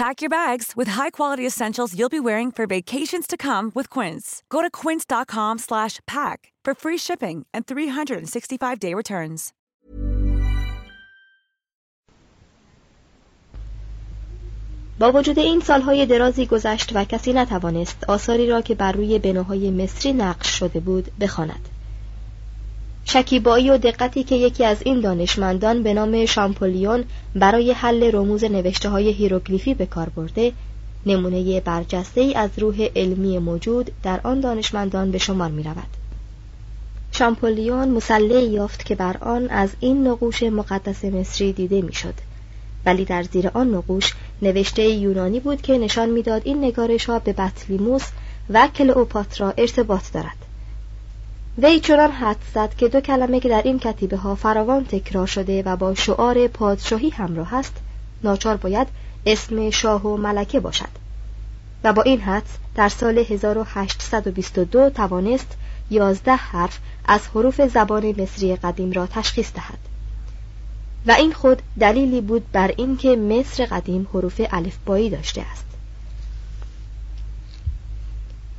Pack your bags with high-quality essentials you'll be wearing for vacations to come with Quince. Go to quince.com/pack for free shipping and 365-day returns. با وجود این سالهای درازی گذشت و کسی نتوانست آثاری را که بر روی بناهای مصری نقش شده بود بخواند. شکیبایی و دقتی که یکی از این دانشمندان به نام شامپولیون برای حل رموز نوشته های هیروگلیفی به کار برده نمونه برجسته ای از روح علمی موجود در آن دانشمندان به شمار می رود. شامپولیون مسلح یافت که بر آن از این نقوش مقدس مصری دیده می‌شد ولی در زیر آن نقوش نوشته یونانی بود که نشان می‌داد این نگارش ها به بطلیموس و کلئوپاترا ارتباط دارد وی چنان حد زد که دو کلمه که در این کتیبه ها فراوان تکرار شده و با شعار پادشاهی همراه است ناچار باید اسم شاه و ملکه باشد. و با این حدس در سال 1822 توانست یازده حرف از حروف زبان مصری قدیم را تشخیص دهد. و این خود دلیلی بود بر اینکه مصر قدیم حروف الفبایی داشته است.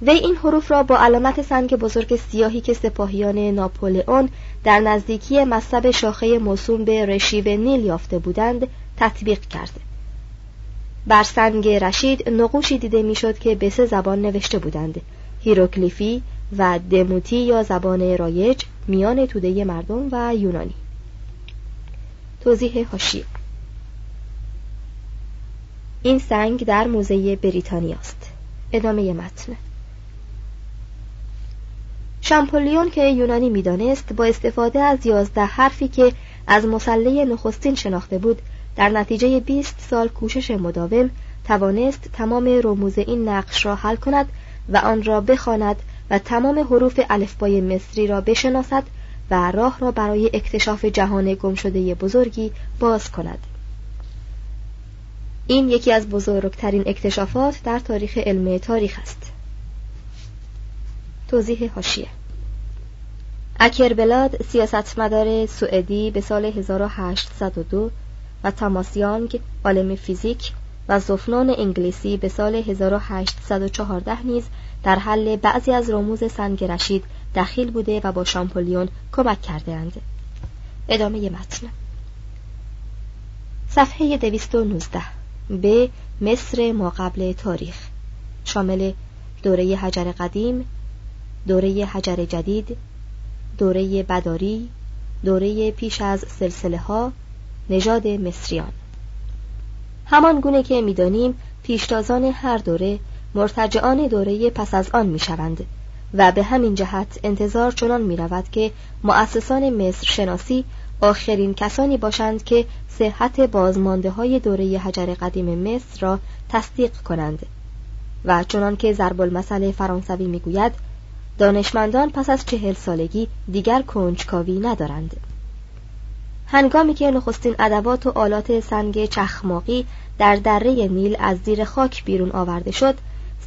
وی این حروف را با علامت سنگ بزرگ سیاهی که سپاهیان ناپولئون در نزدیکی مصب شاخه موسوم به رشیو نیل یافته بودند تطبیق کرد بر سنگ رشید نقوشی دیده می‌شد که به سه زبان نوشته بودند هیروکلیفی و دموتی یا زبان رایج میان توده مردم و یونانی. توضیح هاشی این سنگ در موزه بریتانیا است. ادامه متن. شامپولیون که یونانی می‌دانست با استفاده از یازده حرفی که از مسله نخستین شناخته بود در نتیجه 20 سال کوشش مداوم توانست تمام رموز این نقش را حل کند و آن را بخواند و تمام حروف الفبای مصری را بشناسد و راه را برای اکتشاف جهان گمشده بزرگی باز کند. این یکی از بزرگترین اکتشافات در تاریخ علم تاریخ است. توضیح هاشیه اکربلاد سیاستمدار سوئدی به سال 1802 و تاماس یانگ عالم فیزیک و زفنان انگلیسی به سال 1814 نیز در حل بعضی از رموز سنگ رشید دخیل بوده و با شامپولیون کمک کرده اند. ادامه متن. صفحه 219 به مصر ما قبل تاریخ. شامل دوره حجر قدیم دوره حجر جدید دوره بداری دوره پیش از سلسله ها نژاد مصریان. همان گونه که می‌دانیم پیشتازان هر دوره مرتجعان دوره پس از آن می‌شوند و به همین جهت انتظار چنان می رود که مؤسسان مصر شناسی آخرین کسانی باشند که صحت بازمانده های دوره حجر قدیم مصر را تصدیق کنند. و چنان که ضرب المثل فرانسوی می‌گوید دانشمندان پس از چهل سالگی دیگر کنجکاوی ندارند. هنگامی که نخستین ادوات و آلات سنگ چخماقی در دره نیل از زیر خاک بیرون آورده شد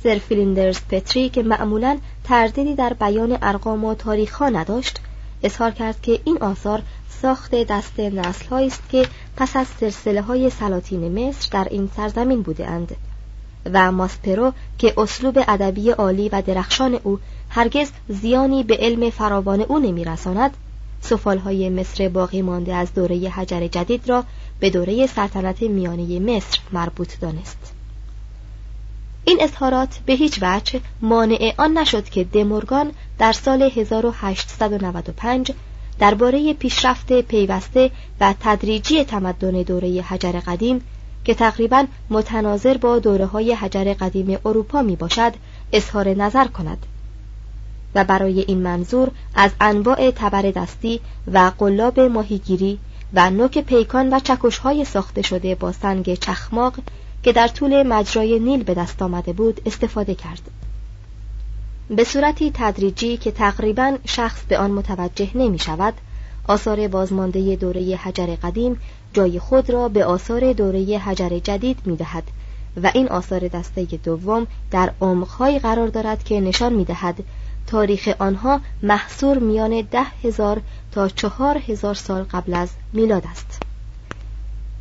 سر فلیندرز پتری که معمولا تردیدی در بیان ارقام و تاریخها نداشت اظهار کرد که این آثار ساخت دست نسل است که پس از سلسله های سلاطین مصر در این سرزمین بوده اند و ماسپرو که اسلوب ادبی عالی و درخشان او هرگز زیانی به علم فراوان او نمیرساند. های مصر باقی مانده از دوره حجر جدید را به دوره سلطنت میانه مصر مربوط دانست. این اظهارات به هیچ وجه مانع آن نشد که دمورگان در سال 1895 درباره پیشرفت پیوسته و تدریجی تمدن دوره حجر قدیم که تقریبا متناظر با دوره های حجر قدیم اروپا می باشد اظهار نظر کند. و برای این منظور از انواع تبر دستی و قلاب ماهیگیری و نوک پیکان و چکش های ساخته شده با سنگ چخماق که در طول مجرای نیل به دست آمده بود استفاده کرد. به صورتی تدریجی که تقریبا شخص به آن متوجه نمی شود آثار بازمانده دوره حجر قدیم جای خود را به آثار دوره حجر جدید می دهد و این آثار دسته دوم در عمقهایی قرار دارد که نشان می دهد تاریخ آنها محصور میان ده هزار تا چهار هزار سال قبل از میلاد است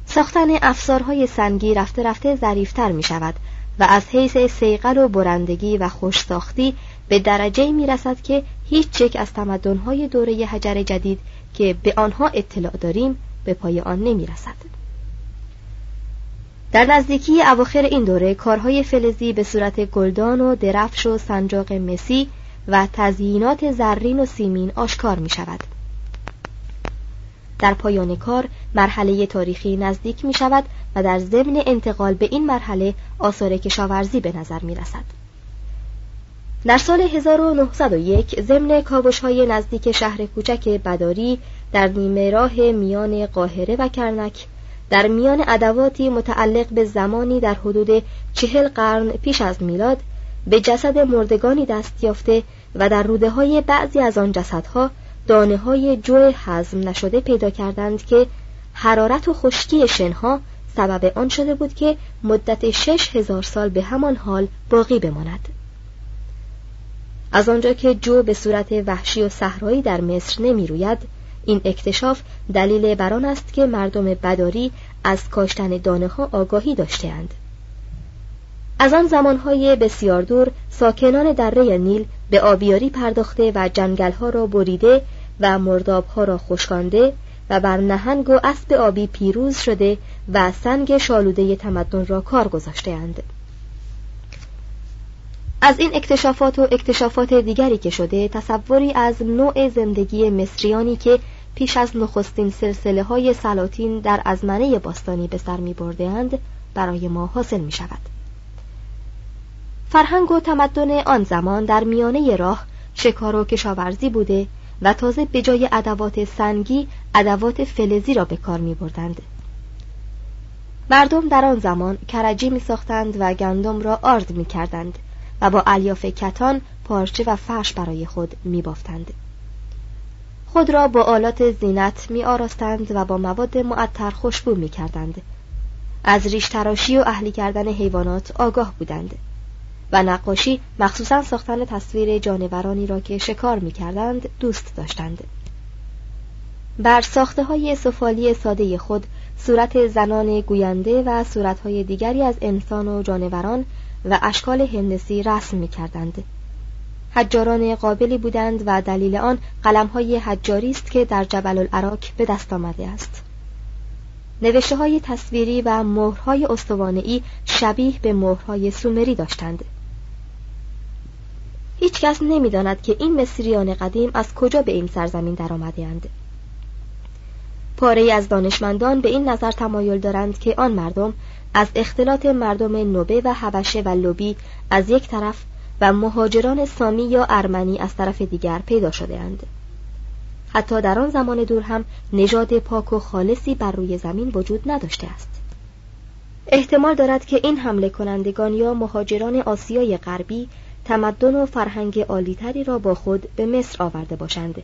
ساختن افزارهای سنگی رفته رفته ظریفتر می شود و از حیث سیقل و برندگی و خوشساختی به درجه می رسد که هیچ یک از تمدنهای دوره حجر جدید که به آنها اطلاع داریم به پای آن نمی رسد. در نزدیکی اواخر این دوره کارهای فلزی به صورت گلدان و درفش و سنجاق مسی و تزیینات زرین و سیمین آشکار می شود. در پایان کار مرحله تاریخی نزدیک می شود و در ضمن انتقال به این مرحله آثار کشاورزی به نظر می رسد. در سال 1901 ضمن کاوش های نزدیک شهر کوچک بداری در نیمه راه میان قاهره و کرنک در میان ادواتی متعلق به زمانی در حدود چهل قرن پیش از میلاد به جسد مردگانی دست یافته و در روده های بعضی از آن جسدها دانه های جو حزم نشده پیدا کردند که حرارت و خشکی شنها سبب آن شده بود که مدت شش هزار سال به همان حال باقی بماند از آنجا که جو به صورت وحشی و صحرایی در مصر نمی روید این اکتشاف دلیل بر آن است که مردم بداری از کاشتن دانه ها آگاهی داشتهاند. از آن زمانهای بسیار دور ساکنان دره نیل به آبیاری پرداخته و جنگلها را بریده و مردابها را خشکانده و بر نهنگ و اسب آبی پیروز شده و سنگ شالوده تمدن را کار گذاشتهاند. از این اکتشافات و اکتشافات دیگری که شده تصوری از نوع زندگی مصریانی که پیش از نخستین سلسله های سلاطین در ازمنه باستانی به سر می برای ما حاصل می شود. فرهنگ و تمدن آن زمان در میانه راه شکار و کشاورزی بوده و تازه به جای ادوات سنگی ادوات فلزی را به کار می بردند. مردم در آن زمان کرجی می ساختند و گندم را آرد می کردند و با الیاف کتان پارچه و فرش برای خود می بافتند. خود را با آلات زینت می آراستند و با مواد معطر خوشبو می کردند. از ریش تراشی و اهلی کردن حیوانات آگاه بودند و نقاشی مخصوصا ساختن تصویر جانورانی را که شکار می کردند دوست داشتند. بر ساخته های سفالی ساده خود صورت زنان گوینده و صورتهای دیگری از انسان و جانوران و اشکال هندسی رسم می کردند. حجاران قابلی بودند و دلیل آن قلمهای حجاری است که در جبل العراق به دست آمده است. نوشته های تصویری و مهرهای استوانهای شبیه به مهرهای سومری داشتند. هیچ کس نمی داند که این مصریان قدیم از کجا به این سرزمین درآمده اند. پاره از دانشمندان به این نظر تمایل دارند که آن مردم از اختلاط مردم نوبه و حبشه و لوبی از یک طرف و مهاجران سامی یا ارمنی از طرف دیگر پیدا شده اند. حتی در آن زمان دور هم نژاد پاک و خالصی بر روی زمین وجود نداشته است. احتمال دارد که این حمله کنندگان یا مهاجران آسیای غربی تمدن و فرهنگ عالیتری را با خود به مصر آورده باشند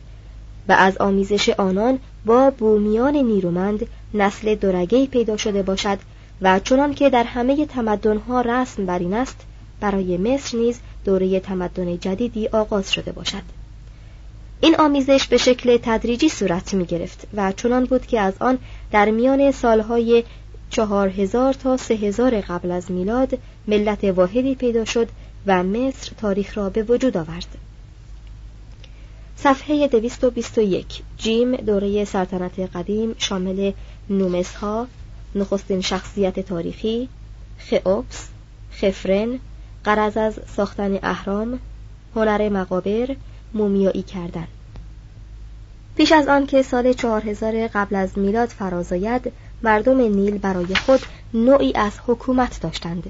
و از آمیزش آنان با بومیان نیرومند نسل دورگهی پیدا شده باشد و چنان که در همه تمدنها رسم بر این است برای مصر نیز دوره تمدن جدیدی آغاز شده باشد. این آمیزش به شکل تدریجی صورت می گرفت و چنان بود که از آن در میان سالهای چهار هزار تا سه هزار قبل از میلاد ملت واحدی پیدا شد و مصر تاریخ را به وجود آورد. صفحه 221 جیم دوره سلطنت قدیم شامل نومس ها نخستین شخصیت تاریخی خئوپس خفرن قرض از ساختن اهرام هنر مقابر مومیایی کردن. پیش از آن که سال چهار هزار قبل از میلاد فرازاید مردم نیل برای خود نوعی از حکومت داشتند.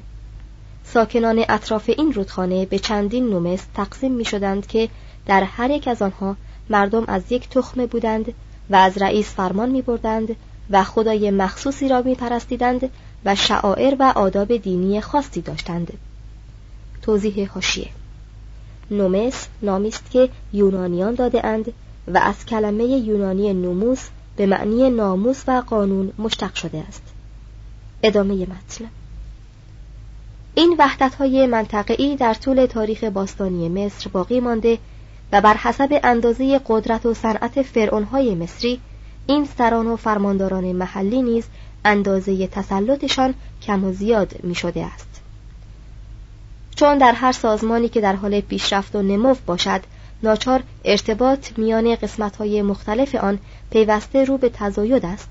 ساکنان اطراف این رودخانه به چندین نومس تقسیم می شدند که در هر یک از آنها مردم از یک تخمه بودند و از رئیس فرمان می بردند و خدای مخصوصی را می پرستیدند و شعائر و آداب دینی خاصی داشتند. توضیح هاشیه نومس نامی است که یونانیان داده اند و از کلمه یونانی نوموس به معنی ناموس و قانون مشتق شده است. ادامه متن. این وحدت های منطقه‌ای در طول تاریخ باستانی مصر باقی مانده و بر حسب اندازه قدرت و صنعت فرعونهای مصری این سران و فرمانداران محلی نیز اندازه تسلطشان کم و زیاد می شده است. چون در هر سازمانی که در حال پیشرفت و نمو باشد ناچار ارتباط میان قسمت‌های مختلف آن پیوسته رو به تزاید است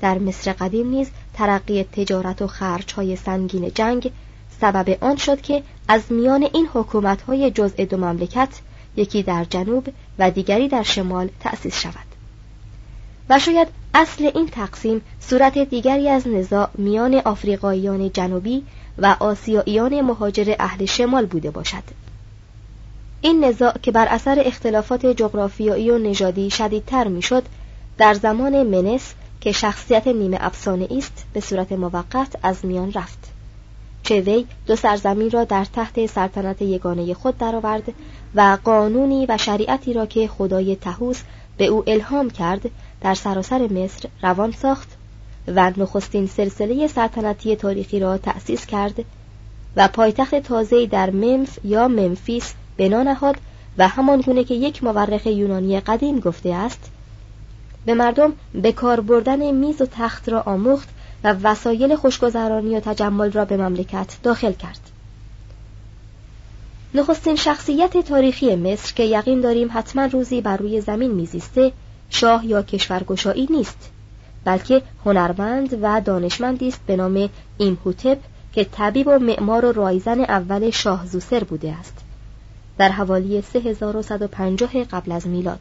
در مصر قدیم نیز ترقی تجارت و خرچهای سنگین جنگ سبب آن شد که از میان این حکومت‌های جزء دو مملکت یکی در جنوب و دیگری در شمال تأسیس شود. و شاید اصل این تقسیم صورت دیگری از نزاع میان آفریقاییان جنوبی و آسیاییان مهاجر اهل شمال بوده باشد. این نزاع که بر اثر اختلافات جغرافیایی و نژادی شدیدتر می‌شد در زمان منس که شخصیت نیمه افسانه است به صورت موقت از میان رفت. چه وی دو سرزمین را در تحت سلطنت یگانه خود درآورد و قانونی و شریعتی را که خدای تهوس به او الهام کرد در سراسر مصر روان ساخت و نخستین سلسله سلطنتی تاریخی را تأسیس کرد و پایتخت تازه در ممف یا ممفیس بنا نهاد و همان گونه که یک مورخ یونانی قدیم گفته است به مردم به کار بردن میز و تخت را آموخت و وسایل خوشگذرانی و تجمل را به مملکت داخل کرد. نخستین شخصیت تاریخی مصر که یقین داریم حتما روزی بر روی زمین میزیسته شاه یا کشورگشایی نیست بلکه هنرمند و دانشمندی است به نام ایمهوتپ که طبیب و معمار و رایزن اول شاه زوسر بوده است در حوالی 3150 قبل از میلاد.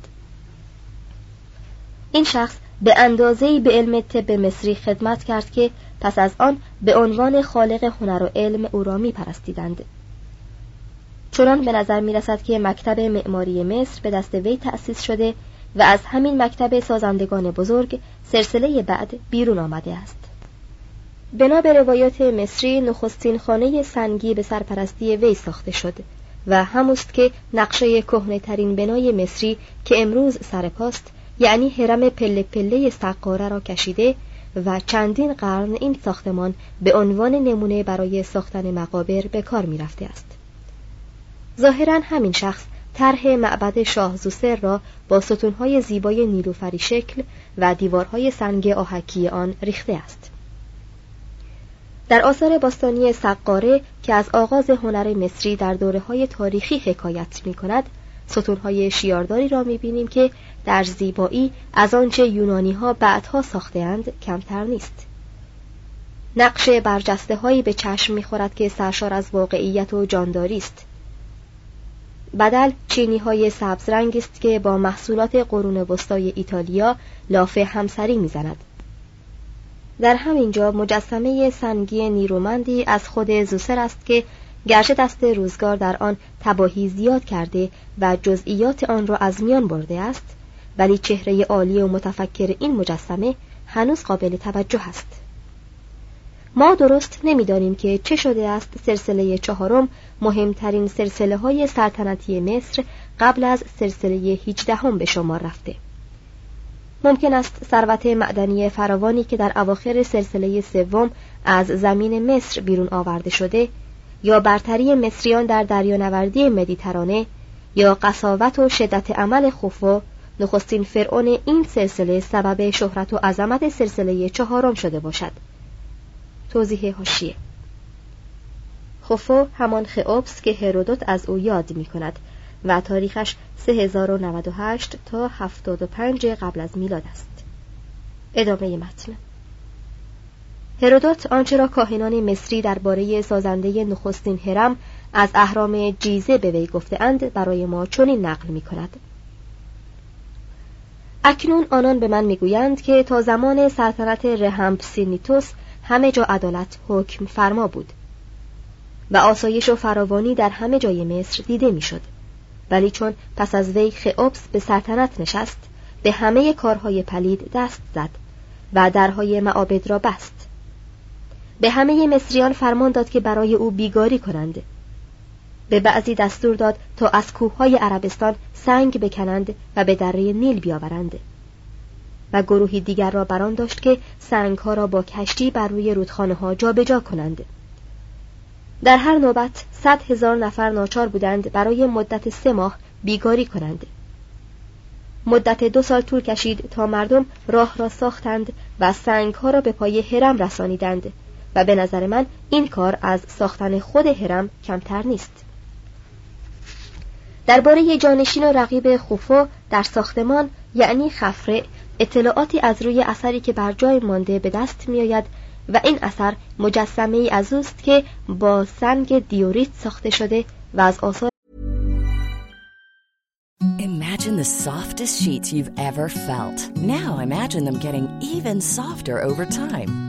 این شخص به اندازه‌ای به علم طب مصری خدمت کرد که پس از آن به عنوان خالق هنر و علم او را می پرستیدند. چنان به نظر می رسد که مکتب معماری مصر به دست وی تأسیس شده و از همین مکتب سازندگان بزرگ سلسله بعد بیرون آمده است. بنا به روایات مصری نخستین خانه سنگی به سرپرستی وی ساخته شد و هموست که نقشه کهنه ترین بنای مصری که امروز سرپاست یعنی حرم پله پله سقاره را کشیده و چندین قرن این ساختمان به عنوان نمونه برای ساختن مقابر به کار می رفته است. ظاهرا همین شخص طرح معبد شاه زوسر را با ستونهای زیبای نیلوفری شکل و دیوارهای سنگ آهکی آن ریخته است. در آثار باستانی سقاره که از آغاز هنر مصری در دوره های تاریخی حکایت می کند ستونهای شیارداری را می بینیم که در زیبایی از آنچه یونانی ها بعدها ساختهاند کمتر نیست. نقش برجسته هایی به چشم می‌خورد که سرشار از واقعیت و جانداری است. بدل چینی های سبز رنگ است که با محصولات قرون وسطای ایتالیا لافه همسری می‌زند. در همینجا مجسمه سنگی نیرومندی از خود زوسر است که گرچه دست روزگار در آن تباهی زیاد کرده و جزئیات آن را از میان برده است ولی چهره عالی و متفکر این مجسمه هنوز قابل توجه است. ما درست نمی‌دانیم که چه شده است سلسله چهارم مهمترین سلسله های سلطنتی مصر قبل از سلسله هیچدهم به شمار رفته. ممکن است ثروت معدنی فراوانی که در اواخر سلسله سوم از زمین مصر بیرون آورده شده یا برتری مصریان در دریانوردی مدیترانه یا قصاوت و شدت عمل خوفو نخستین فرعون این سلسله سبب شهرت و عظمت سلسله چهارم شده باشد. توضیح هاشیه خوفو همان خئوبس که هرودوت از او یاد می کند و تاریخش 3098 تا 75 قبل از میلاد است. ادامه متن. هرودوت آنچه را کاهنان مصری درباره سازنده نخستین هرم از اهرام جیزه به وی گفتهاند برای ما چنین نقل می کند. اکنون آنان به من می‌گویند که تا زمان سلطنت رهمپسینیتوس همه جا عدالت حکم فرما بود و آسایش و فراوانی در همه جای مصر دیده می‌شد. ولی چون پس از وی خئوبس به سلطنت نشست به همه کارهای پلید دست زد و درهای معابد را بست. به همه مصریان فرمان داد که برای او بیگاری کنند. به بعضی دستور داد تا از کوههای عربستان سنگ بکنند و به دره نیل بیاورند. و گروهی دیگر را بران داشت که سنگها را با کشتی بر روی رودخانه ها جابجا کنند. در هر نوبت صد هزار نفر ناچار بودند برای مدت سه ماه بیگاری کنند. مدت دو سال طول کشید تا مردم راه را ساختند و سنگها را به پای هرم رسانیدند. و به نظر من این کار از ساختن خود هرم کمتر نیست درباره جانشین و رقیب خوفو در ساختمان یعنی خفره اطلاعاتی از روی اثری که بر جای مانده به دست میآید و این اثر مجسمه ای از اوست که با سنگ دیوریت ساخته شده و از آثار Imagine the softest sheets you've ever felt. Now imagine them getting even softer over time.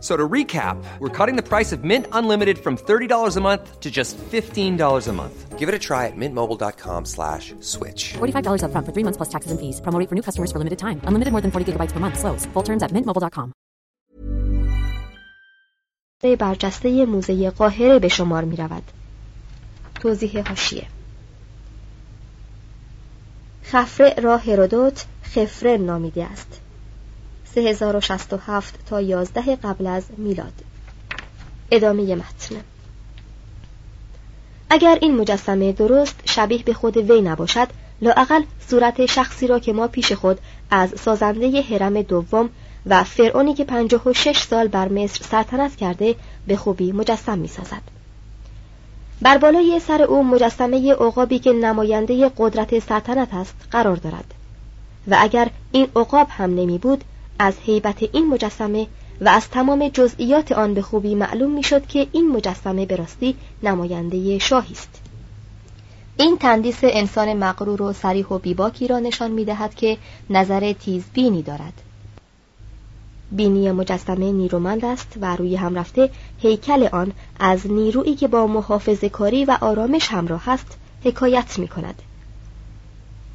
So to recap, we're cutting the price of Mint Unlimited from $30 a month to just $15 a month. Give it a try at mintmobile.com slash switch. $45 upfront for three months plus taxes and fees. Promo rate for new customers for limited time. Unlimited more than 40 gigabytes per month. Slows. Full terms at mintmobile.com. برجسته موزه قاهره به شمار می رود. توضیح هاشیه خفره را هرودوت خفره نامیده است 3067 تا 11 قبل از میلاد. ادامه متن. اگر این مجسمه درست شبیه به خود وی نباشد لااقل صورت شخصی را که ما پیش خود از سازنده حرم دوم و فرعونی که پنجاه و شش سال بر مصر سلطنت کرده به خوبی مجسم می سازد. بر بالای سر او مجسمه عقابی که نماینده قدرت سلطنت است قرار دارد. و اگر این عقاب هم نمی بود از هیبت این مجسمه و از تمام جزئیات آن به خوبی معلوم می‌شد که این مجسمه به راستی نماینده شاهی است این تندیس انسان مغرور و سریح و بیباکی را نشان می‌دهد که نظر تیزبینی دارد بینی مجسمه نیرومند است و روی هم رفته هیکل آن از نیرویی که با محافظ کاری و آرامش همراه است حکایت می کند.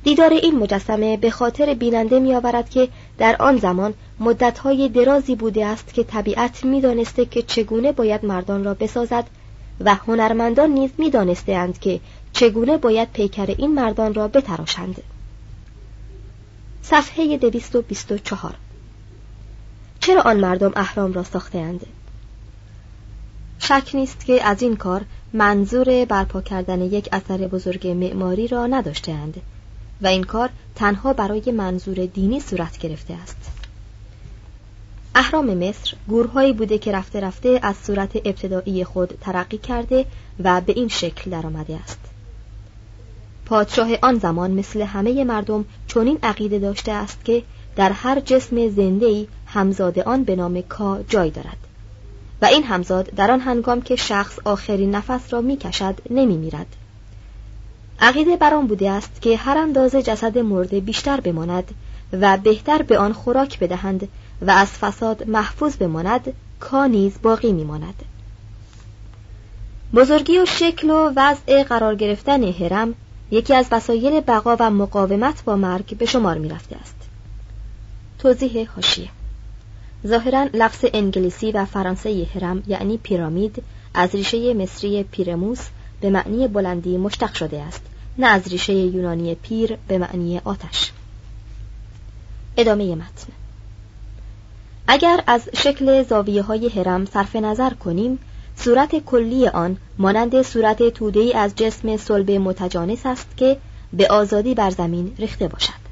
دیدار این مجسمه به خاطر بیننده می آورد که در آن زمان مدتهای درازی بوده است که طبیعت می دانسته که چگونه باید مردان را بسازد و هنرمندان نیز می دانستند که چگونه باید پیکر این مردان را بتراشند. صفحه 224 چرا آن مردم اهرام را ساختهاند؟ شک نیست که از این کار منظور برپا کردن یک اثر بزرگ معماری را نداشتهاند. و این کار تنها برای منظور دینی صورت گرفته است. اهرام مصر گورهایی بوده که رفته رفته از صورت ابتدایی خود ترقی کرده و به این شکل درآمده است. پادشاه آن زمان مثل همه مردم چنین عقیده داشته است که در هر جسم زنده‌ای همزاد آن به نام کا جای دارد. و این همزاد در آن هنگام که شخص آخرین نفس را می‌کشد نمی میرد عقیده بر آن بوده است که هر اندازه جسد مرده بیشتر بماند و بهتر به آن خوراک بدهند و از فساد محفوظ بماند کا نیز باقی میماند. بزرگی و شکل و وضع قرار گرفتن هرم یکی از وسایل بقا و مقاومت با مرگ به شمار می رفته است. توضیح هاشیه ظاهرا لفظ انگلیسی و فرانسه هرم یعنی پیرامید از ریشه مصری پیرموس به معنی بلندی مشتق شده است نه از ریشه یونانی پیر به معنی آتش. ادامه متن. اگر از شکل زاویه های هرم صرف نظر کنیم صورت کلی آن مانند صورت توده از جسم صلب متجانس است که به آزادی بر زمین ریخته باشد.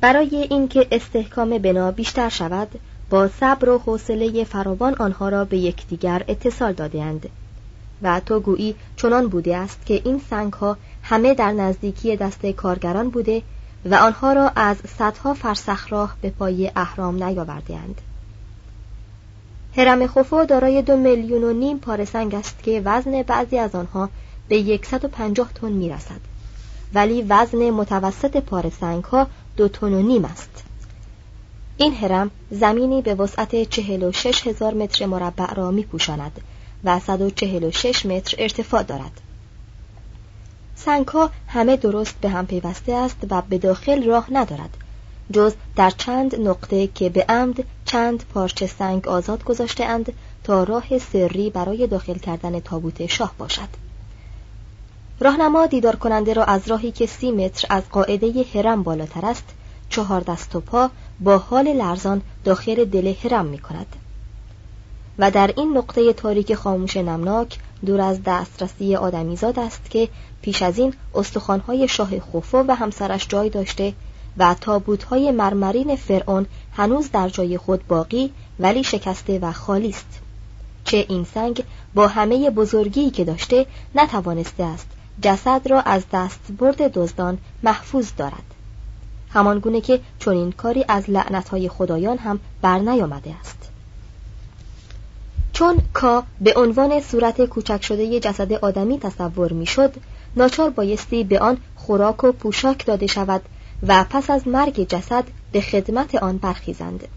برای اینکه استحکام بنا بیشتر شود با صبر و حوصله فراوان آنها را به یکدیگر اتصال دادهاند. و تو گویی چنان بوده است که این سنگ ها همه در نزدیکی دست کارگران بوده و آنها را از صدها فرسخ راه به پای اهرام نیاوردهاند. هرم خوفو دارای دو میلیون و نیم پاره سنگ است که وزن بعضی از آنها به 150 تن می‌رسد. ولی وزن متوسط پاره سنگ ها دو تن و نیم است. این هرم زمینی به وسعت 46 هزار متر مربع را می پوشاند و 146 متر ارتفاع دارد. سنگ ها همه درست به هم پیوسته است و به داخل راه ندارد جز در چند نقطه که به عمد چند پارچه سنگ آزاد گذاشته اند تا راه سری برای داخل کردن تابوت شاه باشد. راهنما دیدار کننده را از راهی که سی متر از قاعده هرم بالاتر است چهار دست و پا با حال لرزان داخل دل هرم می کند و در این نقطه تاریک خاموش نمناک دور از دسترسی آدمیزاد است که پیش از این استخوانهای شاه خوفو و همسرش جای داشته و تابوتهای مرمرین فرعون هنوز در جای خود باقی ولی شکسته و خالی است. چه این سنگ با همه بزرگی که داشته نتوانسته است جسد را از دست برد دزدان محفوظ دارد. همان گونه که چنین کاری از لعنتهای خدایان هم بر نیامده است. چون کا به عنوان صورت کوچک شده جسد آدمی تصور می‌شد ناچار بایستی به آن خوراک و پوشاک داده شود و پس از مرگ جسد به خدمت آن برخیزند.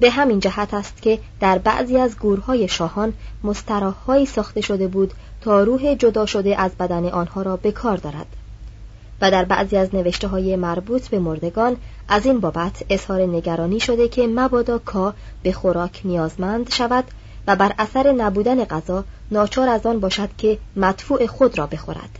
به همین جهت است که در بعضی از گورهای شاهان مستراحهایی ساخته شده بود تا روح جدا شده از بدن آنها را به کار دارد. و در بعضی از نوشته های مربوط به مردگان از این بابت اظهار نگرانی شده که مبادا کا به خوراک نیازمند شود و بر اثر نبودن غذا ناچار از آن باشد که مدفوع خود را بخورد.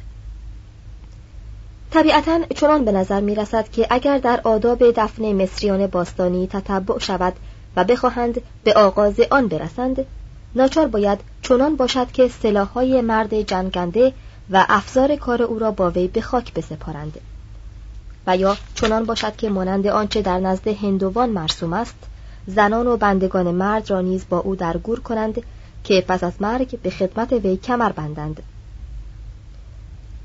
طبیعتا چنان به نظر می رسد که اگر در آداب دفن مصریان باستانی تتبع شود و بخواهند به آغاز آن برسند ناچار باید چنان باشد که سلاحهای مرد جنگنده و افزار کار او را با وی به خاک بسپارند. و یا چنان باشد که مانند آنچه در نزد هندوان مرسوم است زنان و بندگان مرد را نیز با او درگور کنند که پس از مرگ به خدمت وی کمر بندند.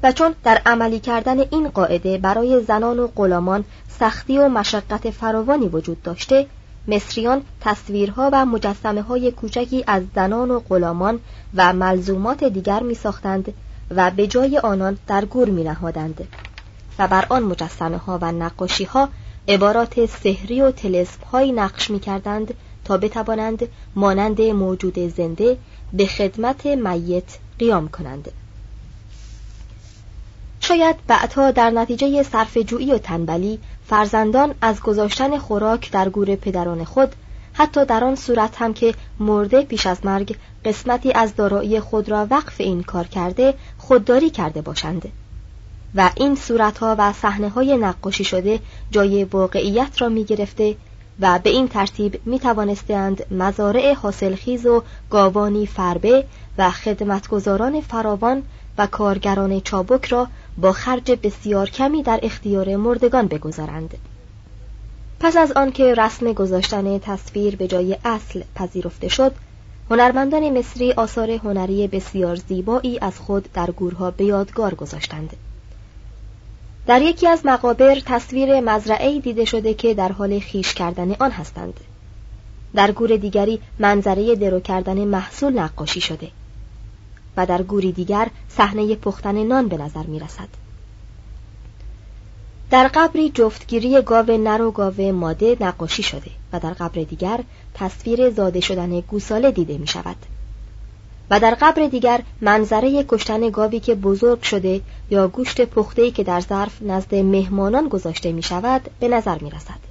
و چون در عملی کردن این قاعده برای زنان و غلامان سختی و مشقت فراوانی وجود داشته مصریان تصویرها و مجسمه های کوچکی از زنان و غلامان و ملزومات دیگر می ساختند و به جای آنان در گور می نهادند و بر آن مجسمه ها و نقاشی ها عبارات سحری و تلسم های نقش می کردند تا بتوانند مانند موجود زنده به خدمت میت قیام کنند. شاید بعدها در نتیجه صرف جویی و تنبلی فرزندان از گذاشتن خوراک در گور پدران خود حتی در آن صورت هم که مرده پیش از مرگ قسمتی از دارایی خود را وقف این کار کرده خودداری کرده باشند. و این صورتها و صحنه های نقاشی شده جای واقعیت را می گرفته و به این ترتیب می توانستند مزارع حاصلخیز و گاوانی فربه و خدمتگزاران فراوان و کارگران چابک را با خرج بسیار کمی در اختیار مردگان بگذارند. پس از آنکه رسم گذاشتن تصویر به جای اصل پذیرفته شد هنرمندان مصری آثار هنری بسیار زیبایی از خود در گورها به یادگار گذاشتند. در یکی از مقابر تصویر مزرعه دیده شده که در حال خیش کردن آن هستند در گور دیگری منظره درو کردن محصول نقاشی شده و در گوری دیگر صحنه پختن نان به نظر می رسد. در قبری جفتگیری گاو نر و گاو ماده نقاشی شده و در قبر دیگر تصویر زاده شدن گوساله دیده می شود. و در قبر دیگر منظره کشتن گاوی که بزرگ شده یا گوشت پخته‌ای که در ظرف نزد مهمانان گذاشته می شود به نظر می رسد.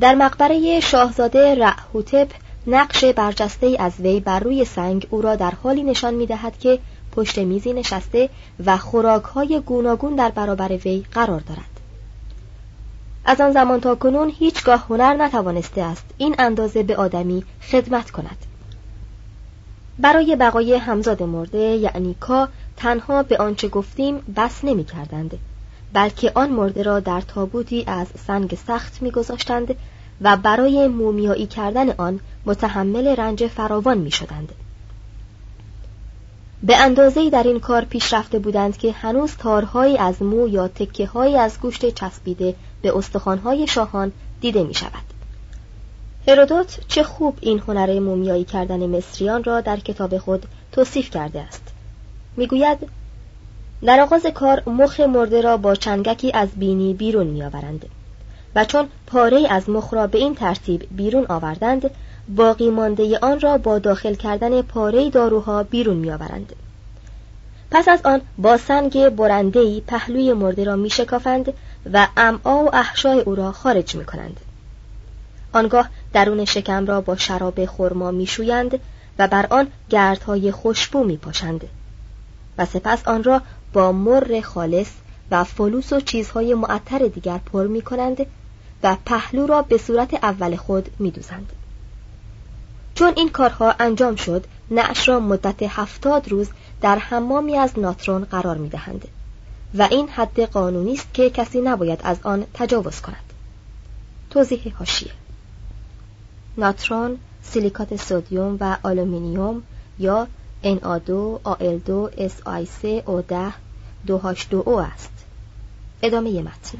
در مقبره شاهزاده رعهوتپ نقش برجسته از وی بر روی سنگ او را در حالی نشان می دهد که پشت میزی نشسته و خوراکهای گوناگون در برابر وی قرار دارد. از آن زمان تا کنون هیچگاه هنر نتوانسته است این اندازه به آدمی خدمت کند. برای بقای همزاد مرده یعنی کا تنها به آنچه گفتیم بس نمی کردند بلکه آن مرده را در تابوتی از سنگ سخت میگذاشتند و برای مومیایی کردن آن متحمل رنج فراوان می شدند. به اندازه در این کار پیشرفته بودند که هنوز تارهایی از مو یا تکه از گوشت چسبیده به استخوانهای شاهان دیده می شود. هرودوت چه خوب این هنر مومیایی کردن مصریان را در کتاب خود توصیف کرده است. می‌گوید در آغاز کار مخ مرده را با چنگکی از بینی بیرون میآورند و چون پاره از مخ را به این ترتیب بیرون آوردند باقی مانده آن را با داخل کردن پاره داروها بیرون میآورند پس از آن با سنگ برندهی پهلوی مرده را میشکافند و امعا و احشای او را خارج می کنند. آنگاه درون شکم را با شراب خرما میشویند و بر آن گردهای خوشبو میپاشند و سپس آن را با مر خالص و فلوس و چیزهای معطر دیگر پر می کنند و پهلو را به صورت اول خود می دوزند. چون این کارها انجام شد نعش را مدت هفتاد روز در حمامی از ناترون قرار می دهند و این حد قانونی است که کسی نباید از آن تجاوز کند توضیح حاشیه ناترون سیلیکات سودیوم و آلومینیوم یا NA2 AL2 SI3 O10 2H2O است ادامه متن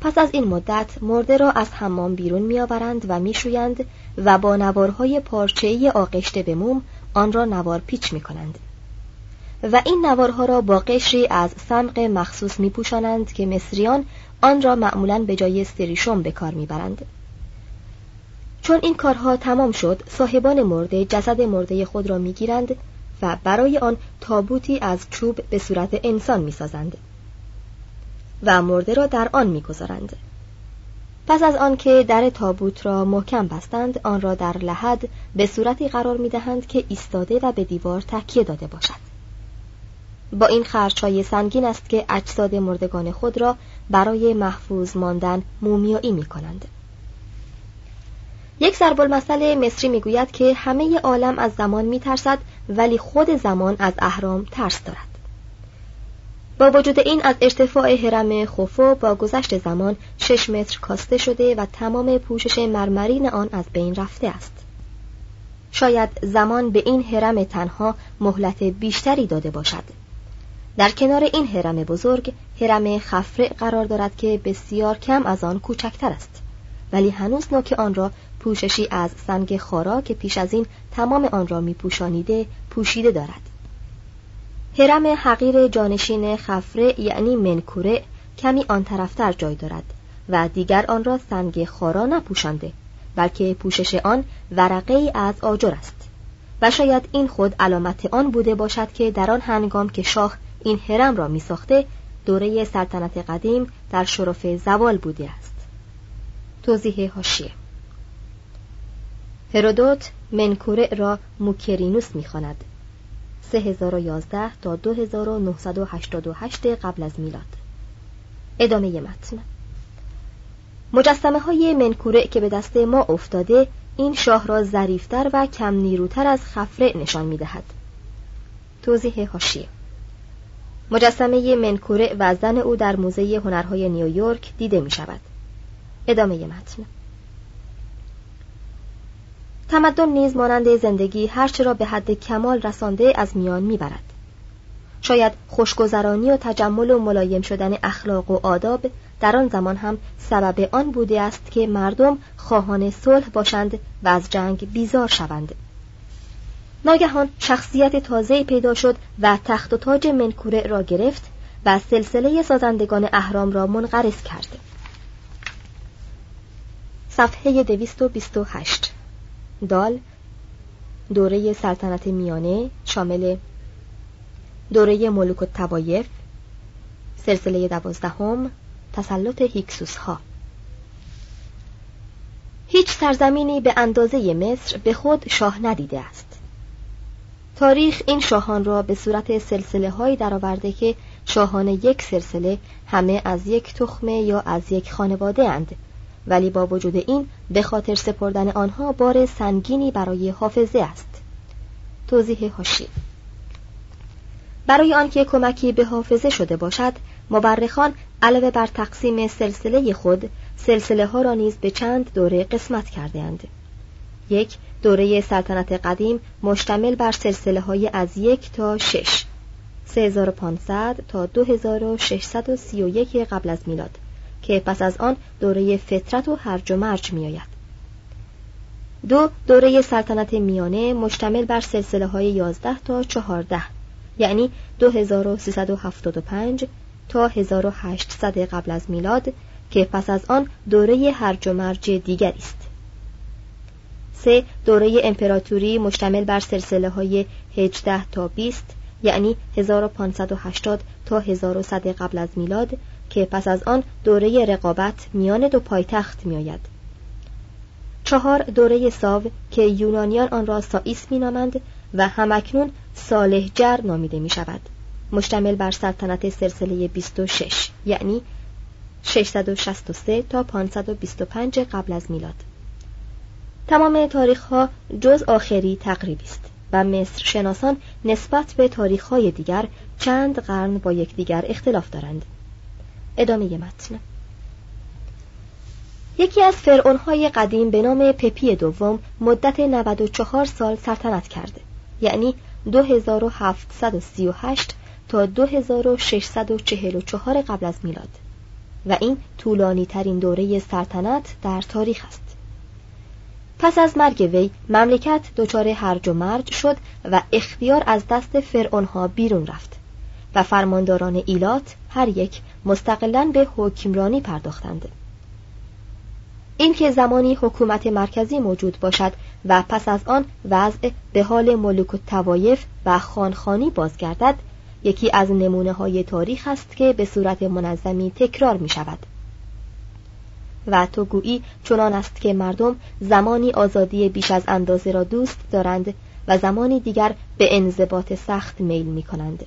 پس از این مدت مرده را از حمام بیرون میآورند و میشویند و با نوارهای پارچه‌ای آغشته به موم آن را نوار پیچ می کنند. و این نوارها را با قشری از سمق مخصوص می پوشانند که مصریان آن را معمولا به جای سریشم به کار می‌برند. چون این کارها تمام شد صاحبان مرده جسد مرده خود را می‌گیرند و برای آن تابوتی از چوب به صورت انسان می‌سازند و مرده را در آن می‌گذارند پس از آنکه در تابوت را محکم بستند آن را در لحد به صورتی قرار می‌دهند که ایستاده و به دیوار تکیه داده باشد با این خرچهای سنگین است که اجساد مردگان خود را برای محفوظ ماندن مومیایی می کنند. یک ضرب المثل مصری می‌گوید که همه عالم از زمان میترسد ولی خود زمان از اهرام ترس دارد. با وجود این از ارتفاع حرم خوفو با گذشت زمان شش متر کاسته شده و تمام پوشش مرمرین آن از بین رفته است. شاید زمان به این حرم تنها مهلت بیشتری داده باشد. در کنار این حرم بزرگ حرم خفره قرار دارد که بسیار کم از آن کوچکتر است. ولی هنوز نوک آن را پوششی از سنگ خارا که پیش از این تمام آن را می پوشانیده پوشیده دارد. هرم حقیر جانشین خفره یعنی منکوره کمی آن طرفتر جای دارد و دیگر آن را سنگ خارا نپوشانده بلکه پوشش آن ورقه ای از آجر است. و شاید این خود علامت آن بوده باشد که در آن هنگام که شاه این هرم را می ساخته دوره سلطنت قدیم در شرف زوال بوده است. توضیح هاشیه هرودوت منکوره را موکرینوس می‌خواند. 3011 تا 2988 قبل از میلاد. ادامه متن. مجسمه های منکوره که به دست ما افتاده این شاه را ظریفتر و کم نیروتر از خفره نشان می‌دهد. توضیح هاشیه مجسمه منکوره و زن او در موزه هنرهای نیویورک دیده می شود ادامه متن. تمدن نیز مانند زندگی هرچه را به حد کمال رسانده از میان می‌برد. شاید خوشگذرانی و تجمل و ملایم شدن اخلاق و آداب در آن زمان هم سبب آن بوده است که مردم خواهان صلح باشند و از جنگ بیزار شوند. ناگهان شخصیت تازه پیدا شد و تخت و تاج منکوره را گرفت و سلسله سازندگان اهرام را منقرض کرد. صفحه 228 دال دوره سلطنت میانه شامل دوره ملوک و تبایف سلسله دوازدهم تسلط هیکسوس ها هیچ سرزمینی به اندازه مصر به خود شاه ندیده است. تاریخ این شاهان را به صورت سلسله هایی درآورده که شاهان یک سلسله همه از یک تخمه یا از یک خانواده اند. ولی با وجود این به خاطر سپردن آنها بار سنگینی برای حافظه است. توضیح هاشی برای آنکه کمکی به حافظه شده باشد مورخان علاوه بر تقسیم سلسله خود سلسله ها را نیز به چند دوره قسمت کرده اند. یک دوره سلطنت قدیم مشتمل بر سلسله های از یک تا شش 3500 تا 2631 قبل از میلاد. که پس از آن دوره فطرت و هرج و مرج می آید. دو دوره سلطنت میانه مشتمل بر سلسله های 11 تا 14 یعنی 2375 تا 1800 قبل از میلاد که پس از آن دوره هرج و مرج دیگری است. سه دوره امپراتوری مشتمل بر سلسله های 18 تا 20 یعنی 1580 تا 1100 قبل از میلاد که پس از آن دوره رقابت میان دو پایتخت میآید. چهار دوره ساو که یونانیان آن را سائیس مینامند و همکنون صالح جر نامیده می شود. مشتمل بر سلطنت سلسله 26 یعنی 663 تا 525 قبل از میلاد تمام تاریخ ها جز آخری تقریبی است و مصر شناسان نسبت به تاریخ های دیگر چند قرن با یکدیگر اختلاف دارند ادامه متن. یکی از های قدیم به نام پپی دوم مدت 94 سال سلطنت کرده. یعنی 2738 تا 2644 قبل از میلاد. و این طولانی ترین دوره سلطنت در تاریخ است. پس از مرگ وی مملکت دچار هرج و مرج شد و اختیار از دست فرعونها بیرون رفت و فرمانداران ایلات هر یک مستقلا به حکمرانی پرداختند اینکه زمانی حکومت مرکزی موجود باشد و پس از آن وضع به حال ملوک و توایف و خانخانی بازگردد یکی از نمونه های تاریخ است که به صورت منظمی تکرار می شود و تو گویی چنان است که مردم زمانی آزادی بیش از اندازه را دوست دارند و زمانی دیگر به انضباط سخت میل می کنند.